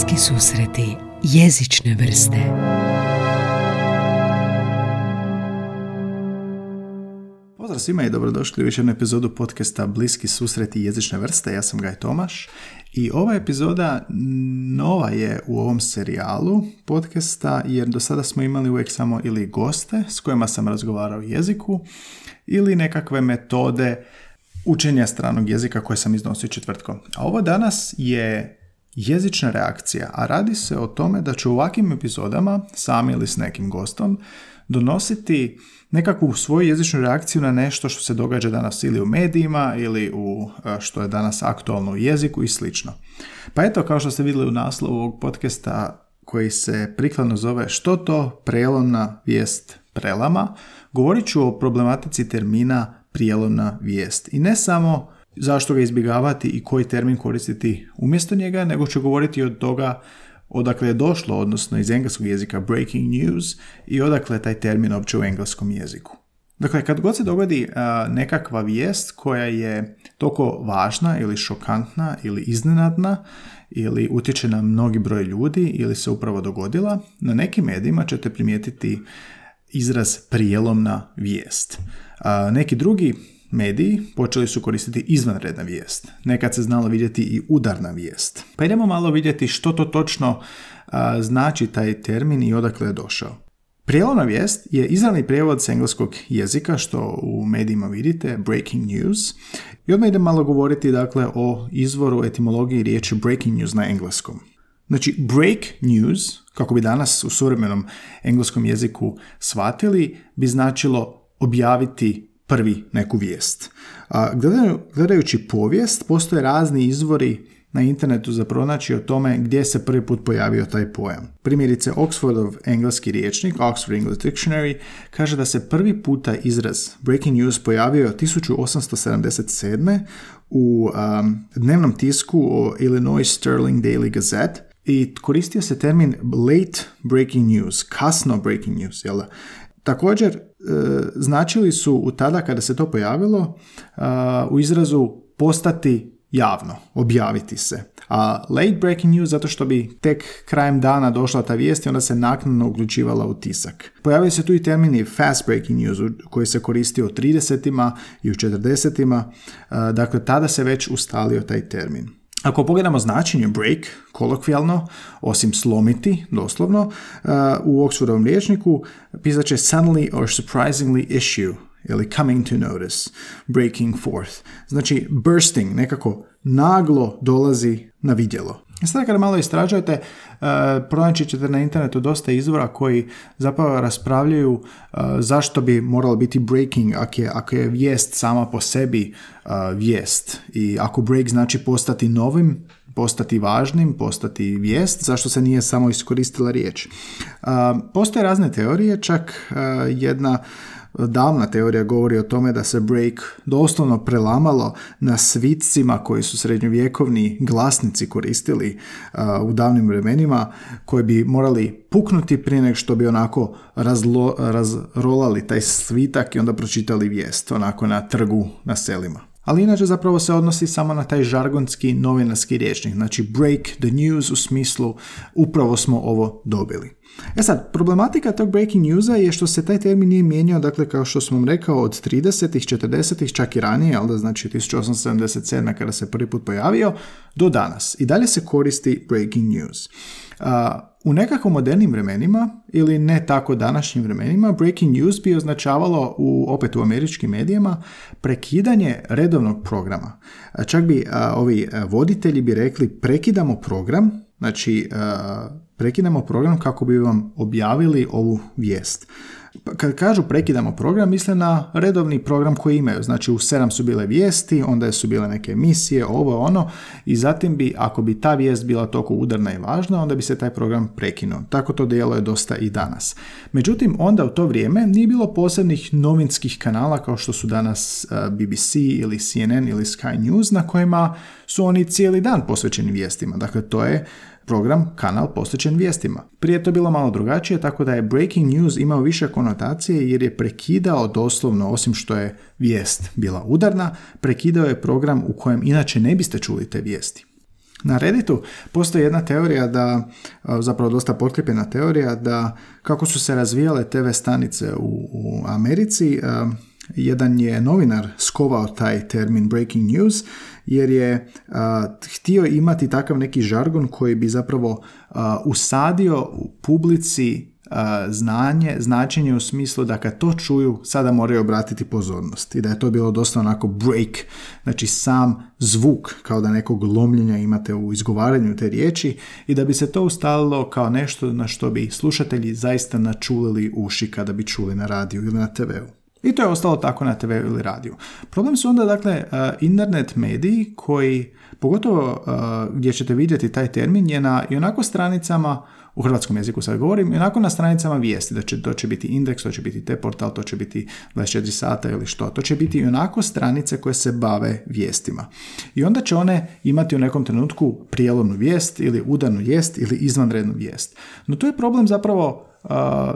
Bliski susreti jezične vrste Pozdrav svima i dobrodošli u još jednu epizodu podcasta Bliski susreti jezične vrste. Ja sam Gaj Tomaš i ova epizoda nova je u ovom serijalu podcasta jer do sada smo imali uvijek samo ili goste s kojima sam razgovarao jeziku ili nekakve metode učenja stranog jezika koje sam iznosio četvrtkom. A ovo danas je jezična reakcija, a radi se o tome da ću u ovakvim epizodama, sami ili s nekim gostom, donositi nekakvu svoju jezičnu reakciju na nešto što se događa danas ili u medijima ili u e, što je danas aktualno u jeziku i slično. Pa eto, kao što ste vidjeli u naslovu ovog podcasta koji se prikladno zove Što to prelomna vijest prelama, govorit ću o problematici termina prijelomna vijest. I ne samo zašto ga izbjegavati i koji termin koristiti umjesto njega, nego ću govoriti od toga odakle je došlo, odnosno iz engleskog jezika breaking news i odakle je taj termin uopće u engleskom jeziku. Dakle, kad god se dogodi nekakva vijest koja je toliko važna ili šokantna ili iznenadna ili utječe na mnogi broj ljudi ili se upravo dogodila, na nekim medijima ćete primijetiti izraz prijelomna vijest. neki drugi mediji počeli su koristiti izvanredna vijest. Nekad se znalo vidjeti i udarna vijest. Pa idemo malo vidjeti što to točno znači taj termin i odakle je došao. Prijelomna vijest je izravni prijevod s engleskog jezika, što u medijima vidite, breaking news. I odmah idem malo govoriti dakle, o izvoru etimologiji riječi breaking news na engleskom. Znači, break news, kako bi danas u suvremenom engleskom jeziku shvatili, bi značilo objaviti prvi neku vijest. A, gledajući povijest, postoje razni izvori na internetu za pronaći o tome gdje se prvi put pojavio taj pojam. Primjerice, Oxfordov engleski riječnik, Oxford English Dictionary, kaže da se prvi puta izraz breaking news pojavio 1877. u um, dnevnom tisku o Illinois Sterling Daily Gazette i koristio se termin late breaking news, kasno breaking news, jel Također, e, značili su u tada kada se to pojavilo e, u izrazu postati javno, objaviti se. A late breaking news zato što bi tek krajem dana došla ta vijest i onda se naknadno uključivala u tisak. Pojavili se tu i termini fast breaking news koji se koristio u 30 i u 40 e, dakle tada se već ustalio taj termin. Ako pogledamo značenje break, kolokvijalno, osim slomiti, doslovno, uh, u Oxfordovom riječniku pisat će suddenly or surprisingly issue, ili coming to notice, breaking forth. Znači, bursting, nekako naglo dolazi na vidjelo. Sada kada malo istražujete, uh, pronaći ćete na internetu dosta izvora koji zapravo raspravljaju uh, zašto bi moralo biti breaking ako je, ako je vijest sama po sebi uh, vijest. I ako break znači postati novim, postati važnim, postati vijest, zašto se nije samo iskoristila riječ. Postoje razne teorije, čak jedna davna teorija govori o tome da se break doslovno prelamalo na svitcima koji su srednjovjekovni glasnici koristili u davnim vremenima koji bi morali puknuti prije nego što bi onako razlo, razrolali taj svitak i onda pročitali vijest onako na trgu na selima. Ali inače zapravo se odnosi samo na taj žargonski novinarski rječnik, znači break the news u smislu upravo smo ovo dobili. E sad, problematika tog breaking newsa je što se taj termin nije mijenjao, dakle kao što sam vam rekao, od 30-ih, 40-ih, čak i ranije, ali da znači 1877. kada se prvi put pojavio, do danas. I dalje se koristi breaking news. u nekako modernim vremenima, ili ne tako današnjim vremenima, breaking news bi označavalo, u, opet u američkim medijima, prekidanje redovnog programa. čak bi ovi voditelji bi rekli prekidamo program, znači prekidamo program kako bi vam objavili ovu vijest. Pa kad kažu prekidamo program, misle na redovni program koji imaju. Znači u 7 su bile vijesti, onda su bile neke emisije, ovo ono i zatim bi, ako bi ta vijest bila toliko udarna i važna, onda bi se taj program prekinuo. Tako to djeluje dosta i danas. Međutim, onda u to vrijeme nije bilo posebnih novinskih kanala kao što su danas eh, BBC ili CNN ili Sky News na kojima su oni cijeli dan posvećeni vijestima. Dakle, to je program, kanal posvećen vijestima. Prije je to bilo malo drugačije, tako da je breaking news imao više konotacije jer je prekidao doslovno, osim što je vijest bila udarna, prekidao je program u kojem inače ne biste čuli te vijesti. Na Redditu postoji jedna teorija da, zapravo dosta potkripljena teorija, da kako su se razvijale TV stanice u, u Americi, jedan je novinar skovao taj termin breaking news jer je htio imati takav neki žargon koji bi zapravo usadio u publici znanje, značenje u smislu da kad to čuju sada moraju obratiti pozornost i da je to bilo dosta onako break, znači sam zvuk kao da nekog lomljenja imate u izgovaranju te riječi i da bi se to ustalilo kao nešto na što bi slušatelji zaista načulili uši kada bi čuli na radiju ili na TV-u. I to je ostalo tako na TV ili radiju. Problem su onda dakle internet mediji koji, pogotovo gdje ćete vidjeti taj termin, je na i onako stranicama u hrvatskom jeziku sad govorim, i onako na stranicama vijesti, da će, to će biti indeks, to će biti te portal, to će biti 24 sata ili što, to će biti i onako stranice koje se bave vijestima. I onda će one imati u nekom trenutku prijelomnu vijest ili udarnu vijest ili izvanrednu vijest. No tu je problem zapravo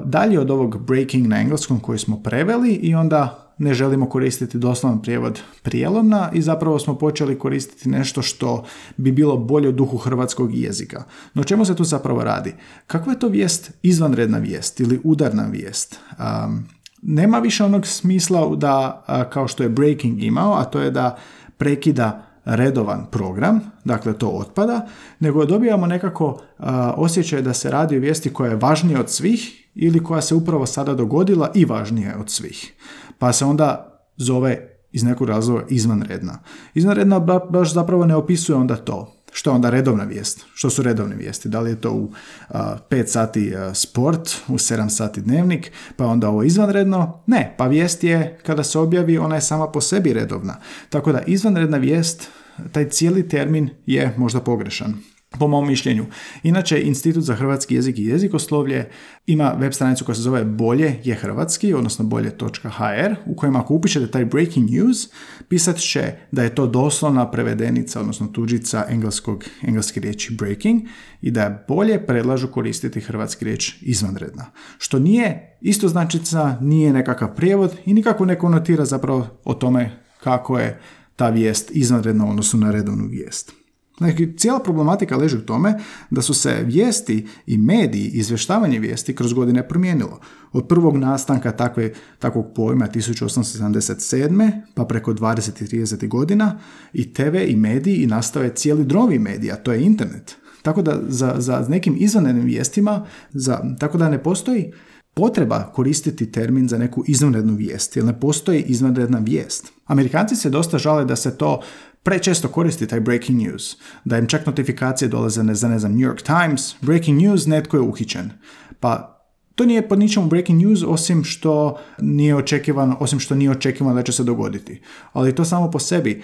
dalje od ovog breaking na engleskom koji smo preveli i onda ne želimo koristiti doslovan prijevod prijelomna i zapravo smo počeli koristiti nešto što bi bilo bolje u duhu hrvatskog jezika. No čemu se tu zapravo radi? Kakva je to vijest izvanredna vijest ili udarna vijest? Um, nema više onog smisla da, kao što je breaking imao, a to je da prekida redovan program, dakle to otpada, nego dobijamo nekako osjećaj da se radi o vijesti koja je važnija od svih ili koja se upravo sada dogodila i važnija od svih pa se onda zove iz nekog razloga izvanredna. Izvanredna baš zapravo ne opisuje onda to. Što onda redovna vijest? Što su redovne vijesti? Da li je to u uh, 5 sati sport, u 7 sati dnevnik, pa onda ovo izvanredno? Ne, pa vijest je kada se objavi, ona je sama po sebi redovna. Tako da izvanredna vijest, taj cijeli termin je možda pogrešan po mom mišljenju. Inače, Institut za hrvatski jezik i jezikoslovlje ima web stranicu koja se zove bolje je hrvatski, odnosno bolje.hr, u kojem ako upišete taj breaking news, pisat će da je to doslovna prevedenica, odnosno tuđica engleskog, engleske riječi breaking i da je bolje predlažu koristiti hrvatski riječ izvanredna. Što nije isto značica, nije nekakav prijevod i nikako ne konotira zapravo o tome kako je ta vijest izvanredna u odnosu na redovnu vijest. Znači, cijela problematika leži u tome da su se vijesti i mediji, izvještavanje vijesti kroz godine promijenilo. Od prvog nastanka takve, takvog pojma 1877. pa preko 20. i 30. godina i TV i mediji i nastave cijeli drovi medija, to je internet. Tako da za, za nekim izvanrednim vijestima, za, tako da ne postoji potreba koristiti termin za neku izvanrednu vijest, jer ne postoji izvanredna vijest. Amerikanci se dosta žale da se to prečesto koristi taj breaking news, da im čak notifikacije dolaze za ne znam New York Times, breaking news, netko je uhićen. Pa to nije pod ničemu breaking news osim što nije očekivano, osim što nije očekivano da će se dogoditi. Ali to samo po sebi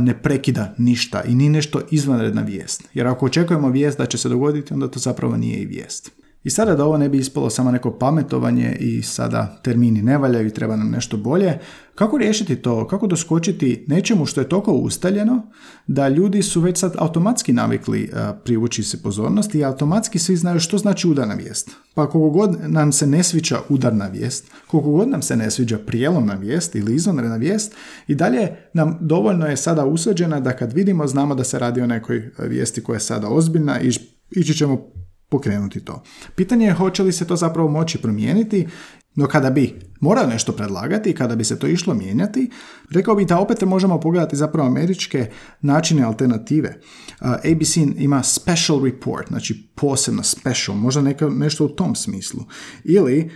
ne prekida ništa i ni nešto izvanredna vijest. Jer ako očekujemo vijest da će se dogoditi, onda to zapravo nije i vijest. I sada da ovo ne bi ispalo samo neko pametovanje i sada termini ne valjaju i treba nam nešto bolje, kako riješiti to? Kako doskočiti nečemu što je toliko ustaljeno da ljudi su već sad automatski navikli privući se pozornosti i automatski svi znaju što znači udarna vijest. Pa koliko god nam se ne sviđa udarna vijest, koliko god nam se ne sviđa prijelomna vijest ili izvanredna vijest, i dalje nam dovoljno je sada usađena da kad vidimo znamo da se radi o nekoj vijesti koja je sada ozbiljna i ići ćemo pokrenuti to. Pitanje je hoće li se to zapravo moći promijeniti, no kada bi morao nešto predlagati, kada bi se to išlo mijenjati, rekao bih da opet možemo pogledati zapravo američke načine alternative. ABC ima special report, znači posebno special, možda neka, nešto u tom smislu. Ili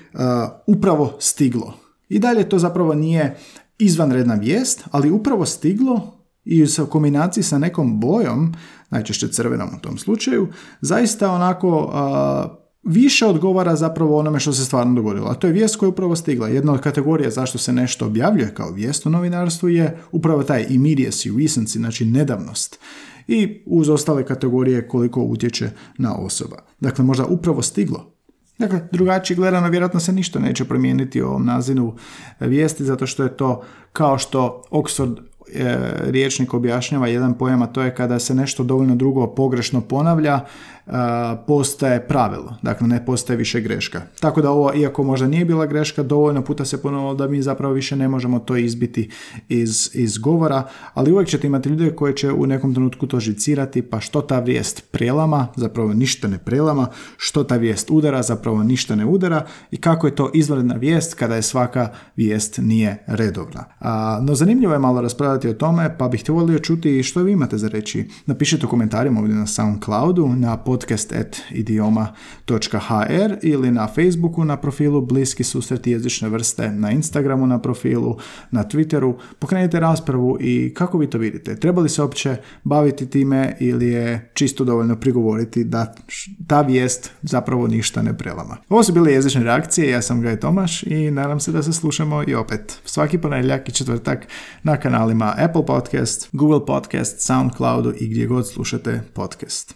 upravo stiglo. I dalje to zapravo nije izvanredna vijest, ali upravo stiglo i u kombinaciji sa nekom bojom, najčešće crvenom u tom slučaju, zaista onako više odgovara zapravo onome što se stvarno dogodilo. A to je vijest koja je upravo stigla. Jedna od kategorija zašto se nešto objavljuje kao vijest u novinarstvu je upravo taj immediacy, recency, znači nedavnost. I uz ostale kategorije koliko utječe na osoba. Dakle, možda upravo stiglo. Dakle, drugačije gledano, vjerojatno se ništa neće promijeniti u ovom nazinu vijesti, zato što je to kao što Oxford riječnik objašnjava jedan pojam, a to je kada se nešto dovoljno drugo pogrešno ponavlja, postaje pravilo, dakle ne postaje više greška. Tako da ovo, iako možda nije bila greška, dovoljno puta se ponovilo da mi zapravo više ne možemo to izbiti iz, iz govora, ali uvijek ćete imati ljude koji će u nekom trenutku to žicirati, pa što ta vijest prelama, zapravo ništa ne prelama, što ta vijest udara, zapravo ništa ne udara i kako je to izvanredna vijest kada je svaka vijest nije redovna. A, no zanimljivo je malo raspravljati o tome, pa bih volio čuti što vi imate za reći. Napišite u komentarima ovdje na SoundCloudu, na podcast.idioma.hr ili na Facebooku na profilu Bliski susret jezične vrste, na Instagramu na profilu, na Twitteru. Pokrenite raspravu i kako vi to vidite? Treba li se uopće baviti time ili je čisto dovoljno prigovoriti da ta vijest zapravo ništa ne prelama? Ovo su bile jezične reakcije, ja sam Gaj Tomaš i nadam se da se slušamo i opet svaki ponedjeljak i četvrtak na kanalima Apple Podcast, Google Podcast, Soundcloudu i gdje god slušate podcast.